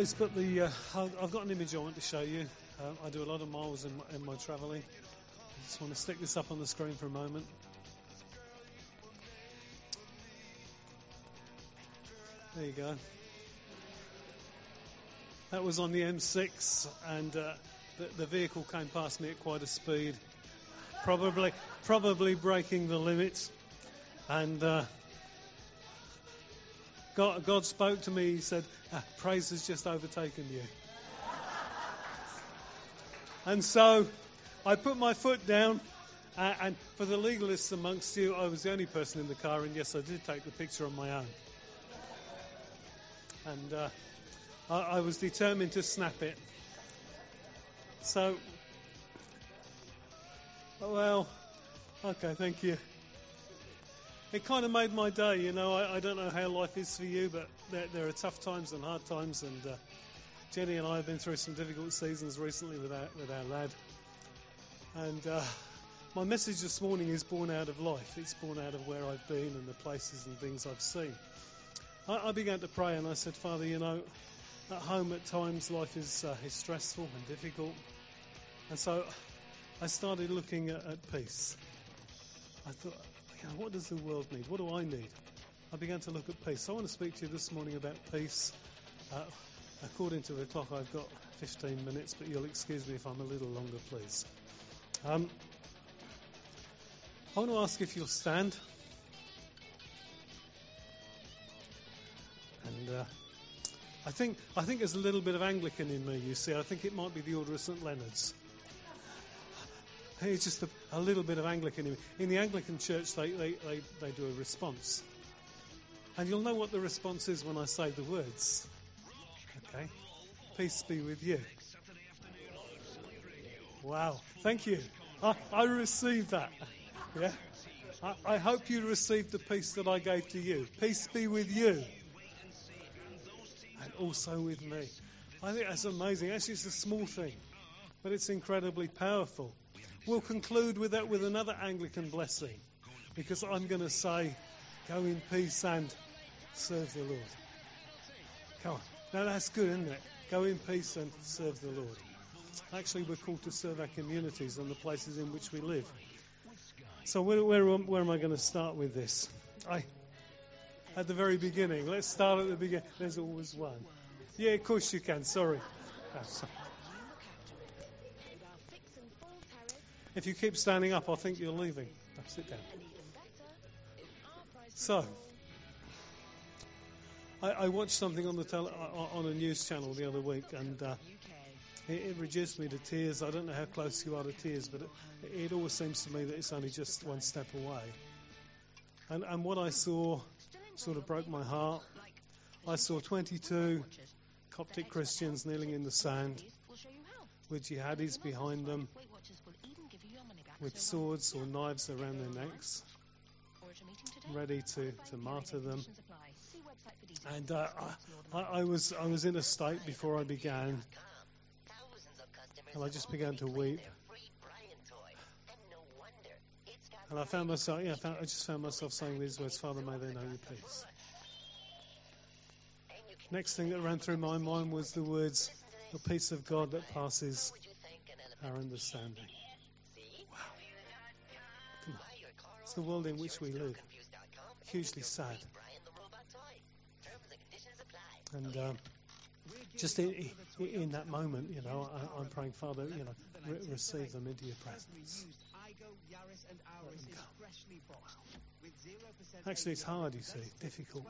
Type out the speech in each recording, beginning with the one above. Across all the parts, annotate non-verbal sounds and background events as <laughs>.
please put the. Uh, I've got an image I want to show you. Uh, I do a lot of miles in my, in my travelling. I just want to stick this up on the screen for a moment. There you go. That was on the M6, and uh, the, the, vehicle came past me at quite a speed, probably probably breaking the limits. And uh, God, God, spoke to me. He said, ah, "Praise has just overtaken you." and so I put my foot down. Uh, and for the legalists amongst you, I was the only person in the car, and yes, I did take the picture on my own. And uh, I, I was determined to snap it. So, well, okay, thank you. It kind of made my day, you know. I, I don't know how life is for you, but there, there, are tough times and hard times, and uh, Jenny and I have been through some difficult seasons recently with our, with our lad. And uh, my message this morning is born out of life. It's born out of where I've been and the places and things I've seen. I, I began to pray and I said, Father, you know, at home at times life is, uh, is stressful and difficult. And so I started looking at, at peace. I thought, know, what does the world need? What do I need? I began to look at peace. So I want to speak to you this morning about peace. Uh, according to the clock, I've got 15 minutes, but you'll excuse me if I'm a little longer, please. Um, I want to ask if you'll stand. And uh, I think I think there's a little bit of Anglican in me. You see, I think it might be the order of St Leonard's. It's just a, a little bit of Anglican in. In the Anglican Church, they, they, they, they do a response, and you'll know what the response is when I say the words. Okay, peace be with you. Wow, thank you. I, I received that. Yeah. I, I hope you received the peace that I gave to you. Peace be with you and also with me. I think that's amazing. Actually, it's a small thing, but it's incredibly powerful. We'll conclude with that with another Anglican blessing, because I'm going to say, go in peace and serve the Lord. Come on. Now that's good, isn't it? Go in peace and serve the Lord. Actually, we're called to serve our communities and the places in which we live. So where, where, where am I going to start with this? I, at the very beginning. Let's start at the beginning. There's always one. Yeah, of course you can. Sorry. Oh, If you keep standing up, I think you're leaving. sit down. So, I, I watched something on the tele, on a news channel the other week, and uh, it, it, reduced me to tears. I don't know how close you are to tears, but it, it always seems to me that it's only just one step away. And, and what I saw sort of broke my heart. I saw 22 Coptic Christians kneeling in the sand with jihadis behind them with swords or knives around their necks, ready to, to martyr them. And uh, I, I, was I was in a state before I began, and I just began to weep. And I found myself, yeah, I, found, I just found myself saying these words, Father, may they know your peace. Next thing that ran through my mind was the words, the peace of God that passes our understanding. It's the world in which we live. Hugely sad. And um, just in, in, that moment, you know, I, am praying, Father, you know, re- receive them into your presence. Actually, it's hard, you see, difficult.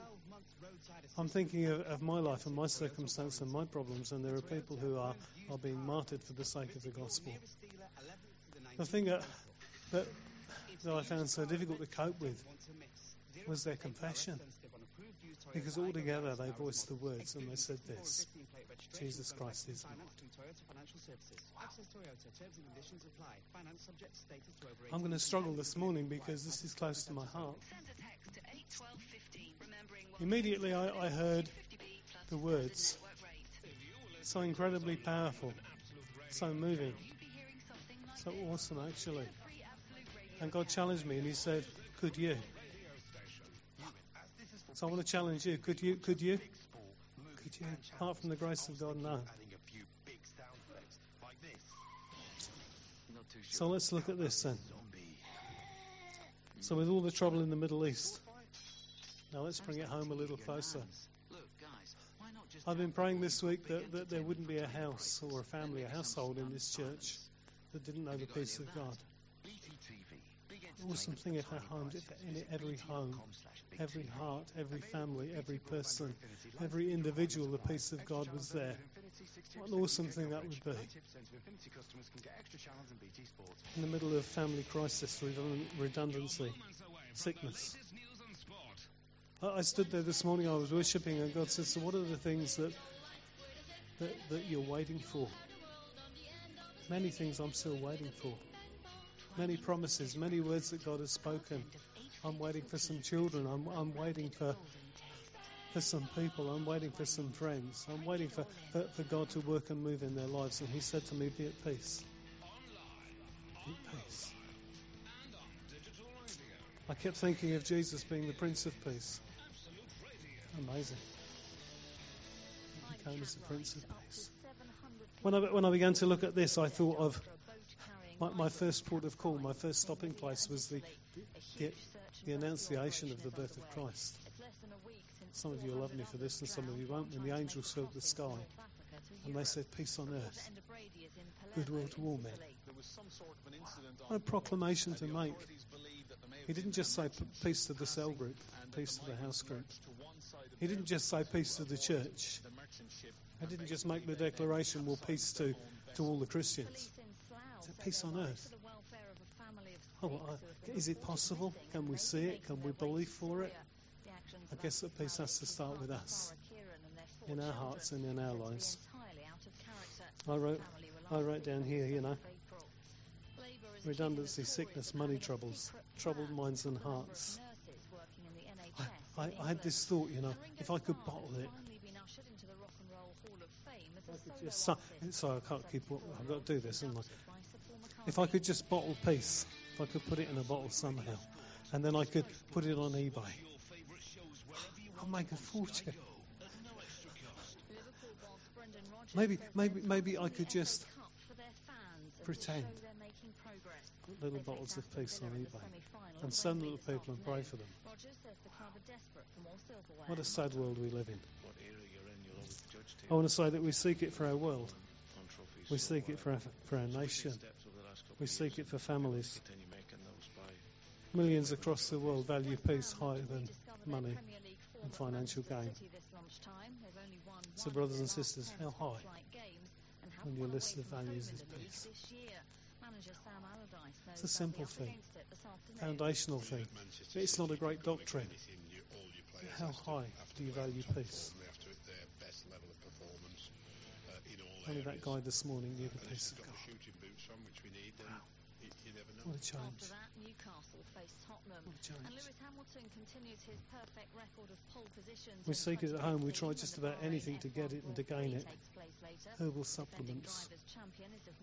I'm thinking of, of, my life and my circumstance and my problems, and there are people who are, are being martyred for the sake of the gospel. The thing that, that, that I found so difficult to cope with was their confession. Because altogether they voiced the words and they said this Jesus Christ is. I'm going to struggle this morning because this is close to my heart. Immediately I, I heard the words. So incredibly powerful, so moving, so awesome actually. And God challenged me and He said, Could you? So I want to challenge you. Could you? Could you? Could you, apart from the grace of God, no. So let's look at this then. So, with all the trouble in the Middle East, now let's bring it home a little closer. I've been praying this week that, that there wouldn't be a house or a family, a household in this church that didn't know the peace of God. Awesome thing if if in every home, every heart, every family, every person, every individual, the peace of God was there. What an awesome thing that would be. In the middle of family crisis, redundancy, sickness. I stood there this morning, I was worshipping, and God says, So, what are the things that, that, that you're waiting for? Many things I'm still waiting for. Many promises, many words that God has spoken. I'm waiting for some children. I'm, I'm waiting for, for some people. I'm waiting for some friends. I'm waiting for, for, for God to work and move in their lives. And He said to me, Be at peace. Be at peace. I kept thinking of Jesus being the Prince of Peace. Amazing. He came as the Prince of Peace. When I, when I began to look at this, I thought of my, my first port of call, my first stopping place was the, the, the annunciation of the birth of Christ. Some of you will love me for this, and some of you won't. When the angels filled the sky, and they said, "Peace on earth, goodwill to all men." What a proclamation to make! He didn't just say peace to the cell group, peace to the house group. He didn't just say peace to the church. He didn't just make the declaration, well, peace to, to all the Christians. Peace on earth. Oh, is it possible? Can we see it? Can we believe for it? I guess that peace has to start with us, in our hearts and in our lives. I wrote, I wrote down here, you know, redundancy, sickness, money troubles, troubled minds and hearts. I, I, I had this thought, you know, if I could bottle it, just, so, so I can't keep. I've got to do this, haven't I? If I could just bottle peace, if I could put it in a bottle somehow, and then I could put it on eBay, I'll make a fortune. Maybe, maybe, maybe I could just pretend put little bottles of peace on eBay and send little people and pray for them. What a sad world we live in. I want to say that we seek it for our world. We seek it for our, for our nation. We seek it for families. Millions across the world value peace higher than money and financial gain. So, brothers and sisters, how high on your list of values is peace? It's a simple thing, foundational thing. It's not a great doctrine. How high do you value peace? Only that guy this morning knew the peace of God. Wow. What a change. What a change. We seek it at home. We try just about anything to get it and to gain it. Herbal supplements,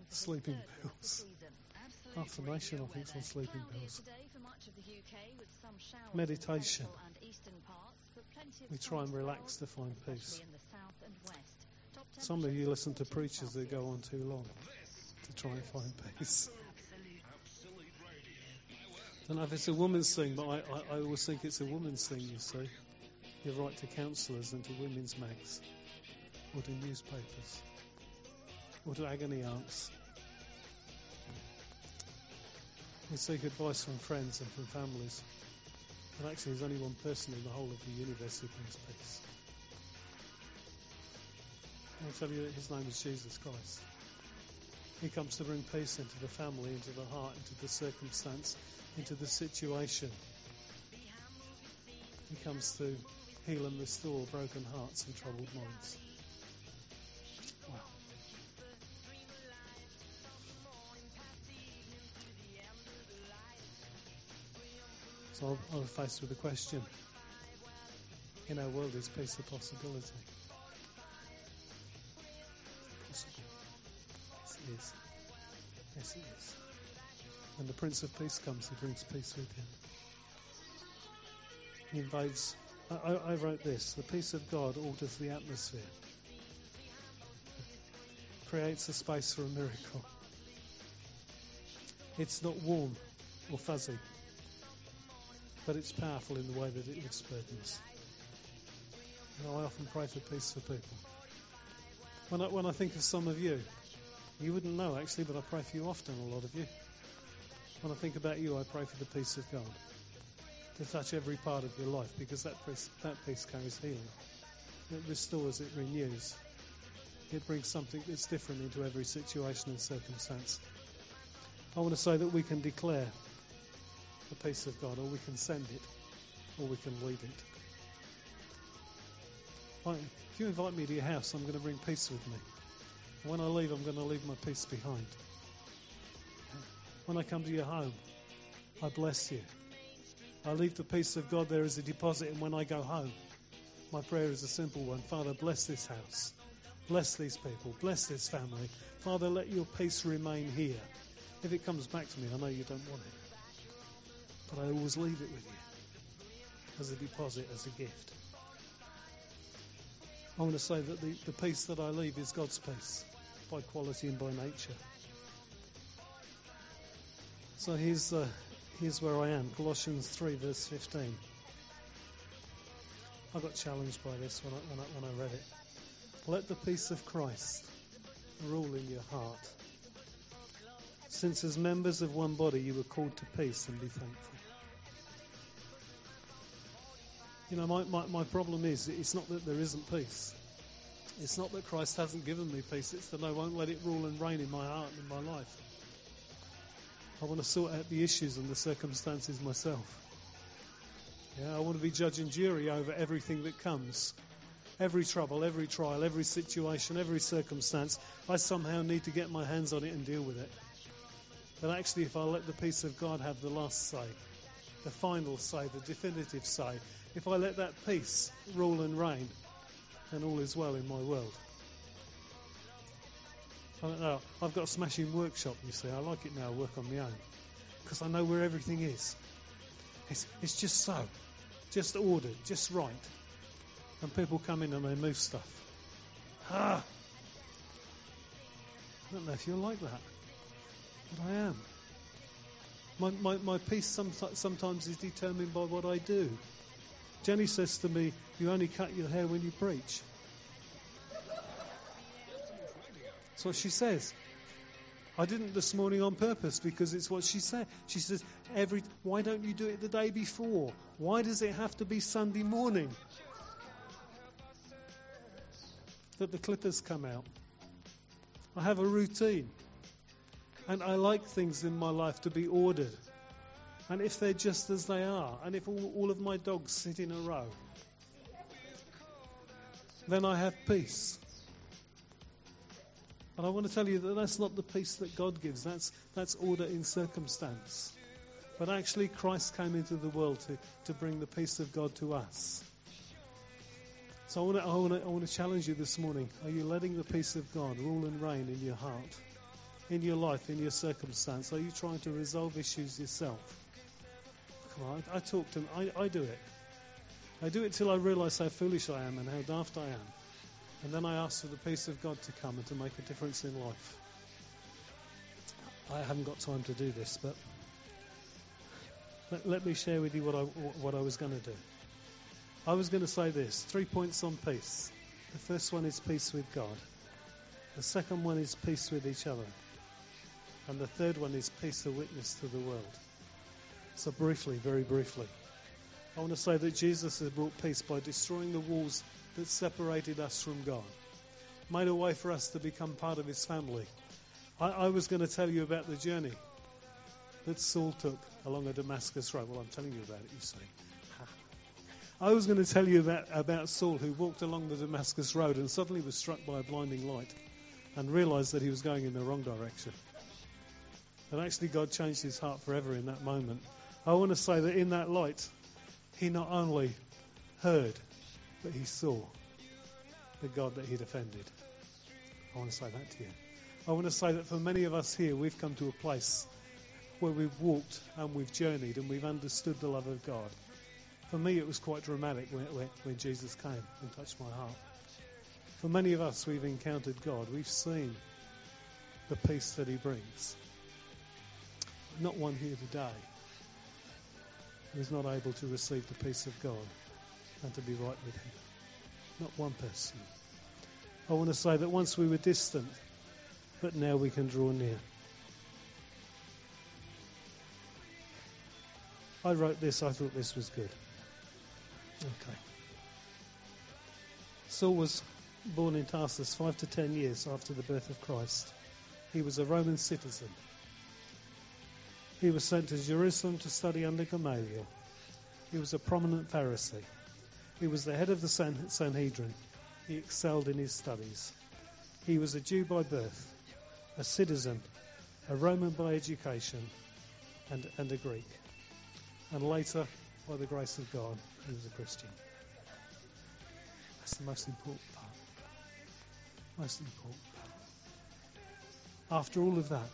sleeping pills. Half the nation, I think, is on sleeping pills. Meditation. We try and relax to find peace. Some of you listen to preachers that go on too long to try and find peace. I don't know if it's a woman's thing, but I, I, I always think it's a woman's thing, you see. You write to counsellors and to women's mags, or to newspapers, or to agony aunts. We seek advice from friends and from families. But actually, there's only one person in the whole of the universe who brings peace. I'll tell you that his name is Jesus Christ. He comes to bring peace into the family, into the heart, into the circumstance, into the situation. He comes to heal and restore broken hearts and troubled minds. Wow. So I was faced with a question. In our world, is peace a possibility? Yes, it is. When the Prince of Peace comes, he brings peace with him. He invades. I, I wrote this the peace of God alters the atmosphere. creates a space for a miracle. It's not warm or fuzzy, but it's powerful in the way that it lifts burdens. You know, I often pray for peace for people. When I, when I think of some of you, you wouldn't know actually, but I pray for you often, a lot of you. When I think about you, I pray for the peace of God to touch every part of your life because that peace, that peace carries healing. It restores, it renews. It brings something that's different into every situation and circumstance. I want to say that we can declare the peace of God, or we can send it, or we can lead it. If you invite me to your house, I'm going to bring peace with me. When I leave, I'm going to leave my peace behind. When I come to your home, I bless you. I leave the peace of God there as a deposit, and when I go home, my prayer is a simple one Father, bless this house. Bless these people. Bless this family. Father, let your peace remain here. If it comes back to me, I know you don't want it. But I always leave it with you as a deposit, as a gift. I want to say that the, the peace that I leave is God's peace by quality and by nature. So here's, uh, here's where I am Colossians 3, verse 15. I got challenged by this when I, when I, when I read it. Let the peace of Christ rule in your heart. Since, as members of one body, you were called to peace and be thankful. You know, my, my, my problem is it's not that there isn't peace. It's not that Christ hasn't given me peace. It's that I won't let it rule and reign in my heart and in my life. I want to sort out the issues and the circumstances myself. Yeah, I want to be judge and jury over everything that comes. Every trouble, every trial, every situation, every circumstance. I somehow need to get my hands on it and deal with it. But actually, if I let the peace of God have the last say, the final say, the definitive say, if I let that peace rule and reign, then all is well in my world. I don't know. I've got a smashing workshop, you see. I like it now, work on my own. Because I know where everything is. It's, it's just so. Just ordered, just right. And people come in and they move stuff. Ah! I don't know if you're like that. But I am. My, my, my peace sometimes is determined by what I do. Jenny says to me, You only cut your hair when you preach. That's what she says. I didn't this morning on purpose because it's what she said. She says, "Every why don't you do it the day before? Why does it have to be Sunday morning that the clippers come out?" I have a routine. And I like things in my life to be ordered. And if they're just as they are, and if all, all of my dogs sit in a row, then I have peace. And I want to tell you that that's not the peace that God gives. That's, that's order in circumstance. But actually, Christ came into the world to, to bring the peace of God to us. So I want, to, I, want to, I want to challenge you this morning. Are you letting the peace of God rule and reign in your heart, in your life, in your circumstance? Are you trying to resolve issues yourself? Right? I talk to them. I, I do it. I do it till I realise how foolish I am and how daft I am. And then I ask for the peace of God to come and to make a difference in life. I haven't got time to do this, but let, let me share with you what I, what I was going to do. I was going to say this three points on peace. The first one is peace with God, the second one is peace with each other, and the third one is peace of witness to the world. So, briefly, very briefly, I want to say that Jesus has brought peace by destroying the walls that separated us from God, made a way for us to become part of His family. I, I was going to tell you about the journey that Saul took along a Damascus road. Well, I'm telling you about it, you see. <laughs> I was going to tell you about, about Saul who walked along the Damascus road and suddenly was struck by a blinding light and realized that he was going in the wrong direction. And actually, God changed his heart forever in that moment. I want to say that in that light, he not only heard, but he saw the God that he'd offended. I want to say that to you. I want to say that for many of us here, we've come to a place where we've walked and we've journeyed and we've understood the love of God. For me, it was quite dramatic when, when, when Jesus came and touched my heart. For many of us, we've encountered God. We've seen the peace that he brings. Not one here today who is not able to receive the peace of God and to be right with him. Not one person. I want to say that once we were distant, but now we can draw near. I wrote this, I thought this was good. Okay. Saul was born in Tarsus five to ten years after the birth of Christ. He was a Roman citizen. He was sent to Jerusalem to study under Gamaliel. He was a prominent Pharisee. He was the head of the Sanhedrin. He excelled in his studies. He was a Jew by birth, a citizen, a Roman by education, and, and a Greek. And later, by the grace of God, he was a Christian. That's the most important part. Most important part. After all of that,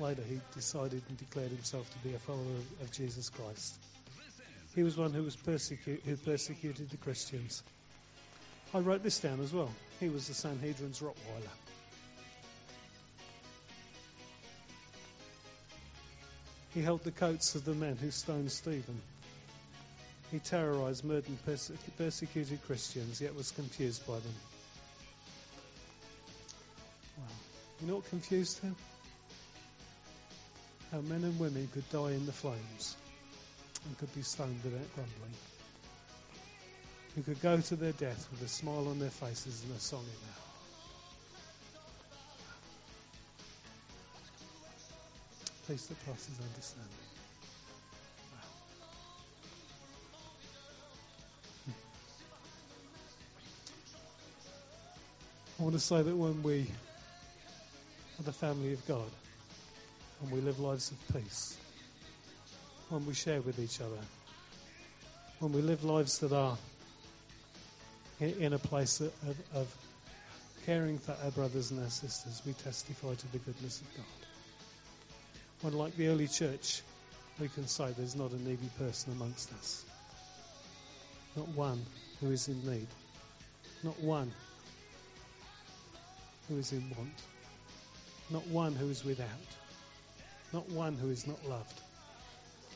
later he decided and declared himself to be a follower of, of Jesus Christ. He was one who was persecu- who persecuted the Christians. I wrote this down as well. He was the Sanhedrin's Rottweiler. He held the coats of the men who stoned Stephen. He terrorized, murdered, and perse- persecuted Christians, yet was confused by them. Wow. You know what confused him? How men and women could die in the flames and could be stoned without grumbling. Who could go to their death with a smile on their faces and a song in their heart. Peace that passes understanding. I want to say that when we are the family of God and we live lives of peace, when we share with each other, when we live lives that are in, a place of, of caring for our brothers and our sisters, we testify to the goodness of God. When, like the early church, we can say there's not a needy person amongst us. Not one who is in need. Not one who is in want. Not one who is without. Not one who is not loved.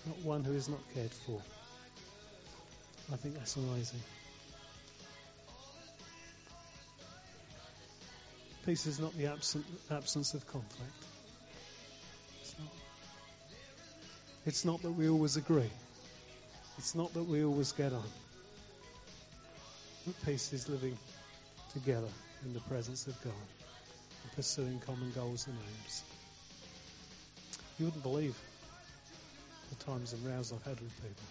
Not one who is not cared for. I think that's amazing. Peace is not the absent, absence of conflict. It's not. It's not that we always agree. It's not that we always get on. But peace is living together in the presence of God and pursuing common goals and aims. You wouldn't believe the times and rows I've had with people.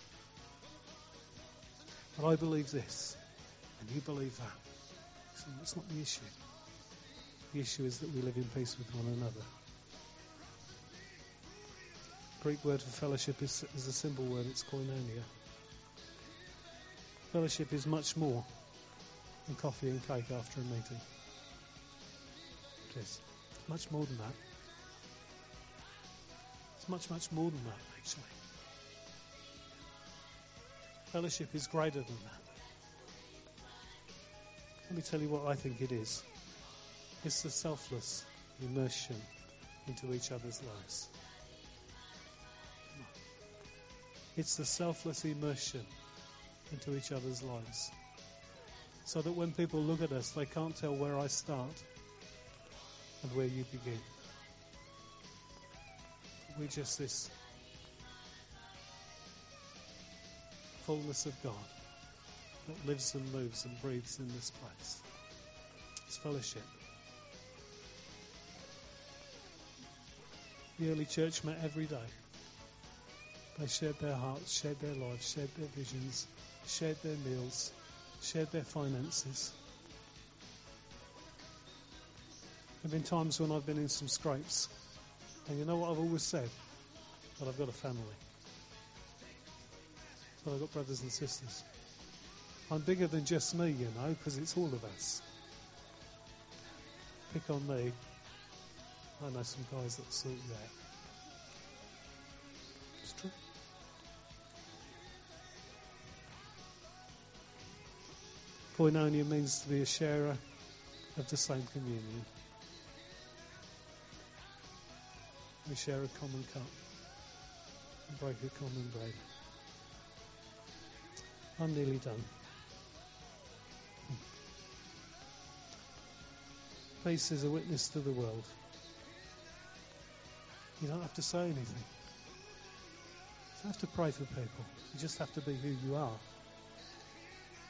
But I believe this, and you believe that. So that's not the issue. The issue is that we live in peace with one another. Greek word for fellowship is, is a simple word, it's koinonia. Fellowship is much more than coffee and cake after a meeting. It is. Much more than that. Much, much more than that, actually. Fellowship is greater than that. Let me tell you what I think it is. It's the selfless immersion into each other's lives. It's the selfless immersion into each other's lives. So that when people look at us, they can't tell where I start and where you begin. We're just this fullness of God that lives and moves and breathes in this place. It's fellowship. The early church met every day. They shared their hearts, shared their lives, shared their visions, shared their meals, shared their finances. There have been times when I've been in some scrapes, and you know what I've always said? That I've got a family. That I've got brothers and sisters. I'm bigger than just me, you know, because it's all of us. Pick on me. I know some guys that sort that. It's true. Koinonia means to be a sharer of the same communion. We share a common cup and break a common bread. I'm nearly done. Peace is a witness to the world. You don't have to say anything. You don't have to pray for people. You just have to be who you are.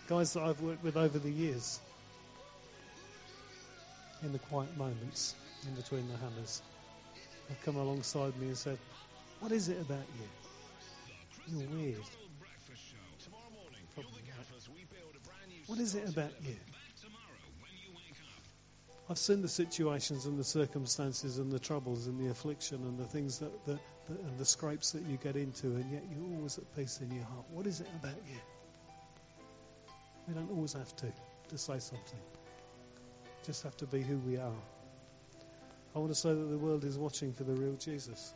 Guys that I've worked with over the years, in the quiet moments in between the hammers, have come alongside me and said, What is it about you? You're weird. What is it about you? I've seen the situations and the circumstances and the troubles and the affliction and the things that, that, that, and the scrapes that you get into, and yet you're always at peace in your heart. What is it about you? We don't always have to to say something. Just have to be who we are. I want to say that the world is watching for the real Jesus.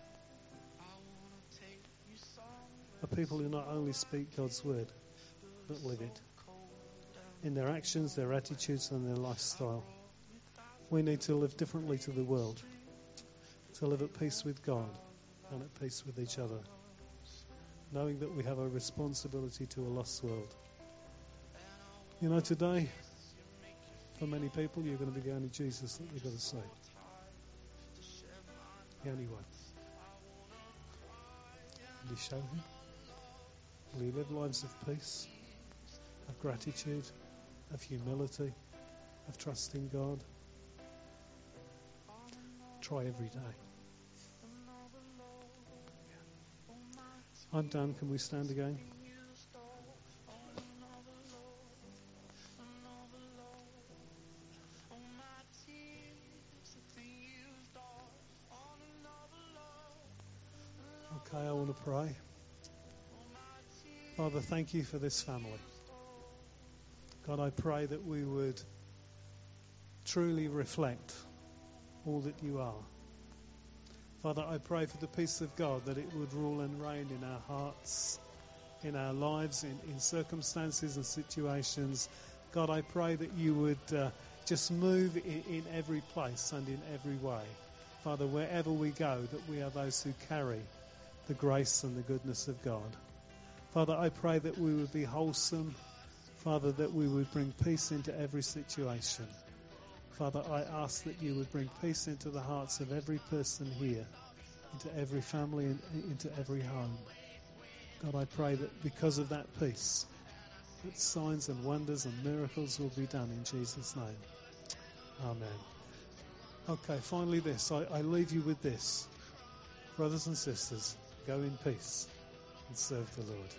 A people who not only speak God's word, but live it in their actions, their attitudes, and their lifestyle we need to live differently to the world, to live at peace with God and at peace with each other, knowing that we have a responsibility to a lost world. You know, today, for many people, you're going to be the only Jesus that they've got to see. The only one. Will you show him? Will you live lives of peace, of gratitude, of humility, of trusting God? try every day. I'm done. Can we stand again? Okay, I want to pray. Father, thank you for this family. God, I pray that we would truly reflect all that you are. Father, I pray for the peace of God that it would rule and reign in our hearts, in our lives, in, in circumstances and situations. God, I pray that you would uh, just move in, in every place and in every way. Father, wherever we go, that we are those who carry the grace and the goodness of God. Father, I pray that we would be wholesome. Father, that we would bring peace into every situation. Father, I ask that you would bring peace into the hearts of every person here, into every family, and into every home. God, I pray that because of that peace, that signs and wonders and miracles will be done in Jesus' name. Amen. Okay, finally, this. I, I leave you with this. Brothers and sisters, go in peace and serve the Lord.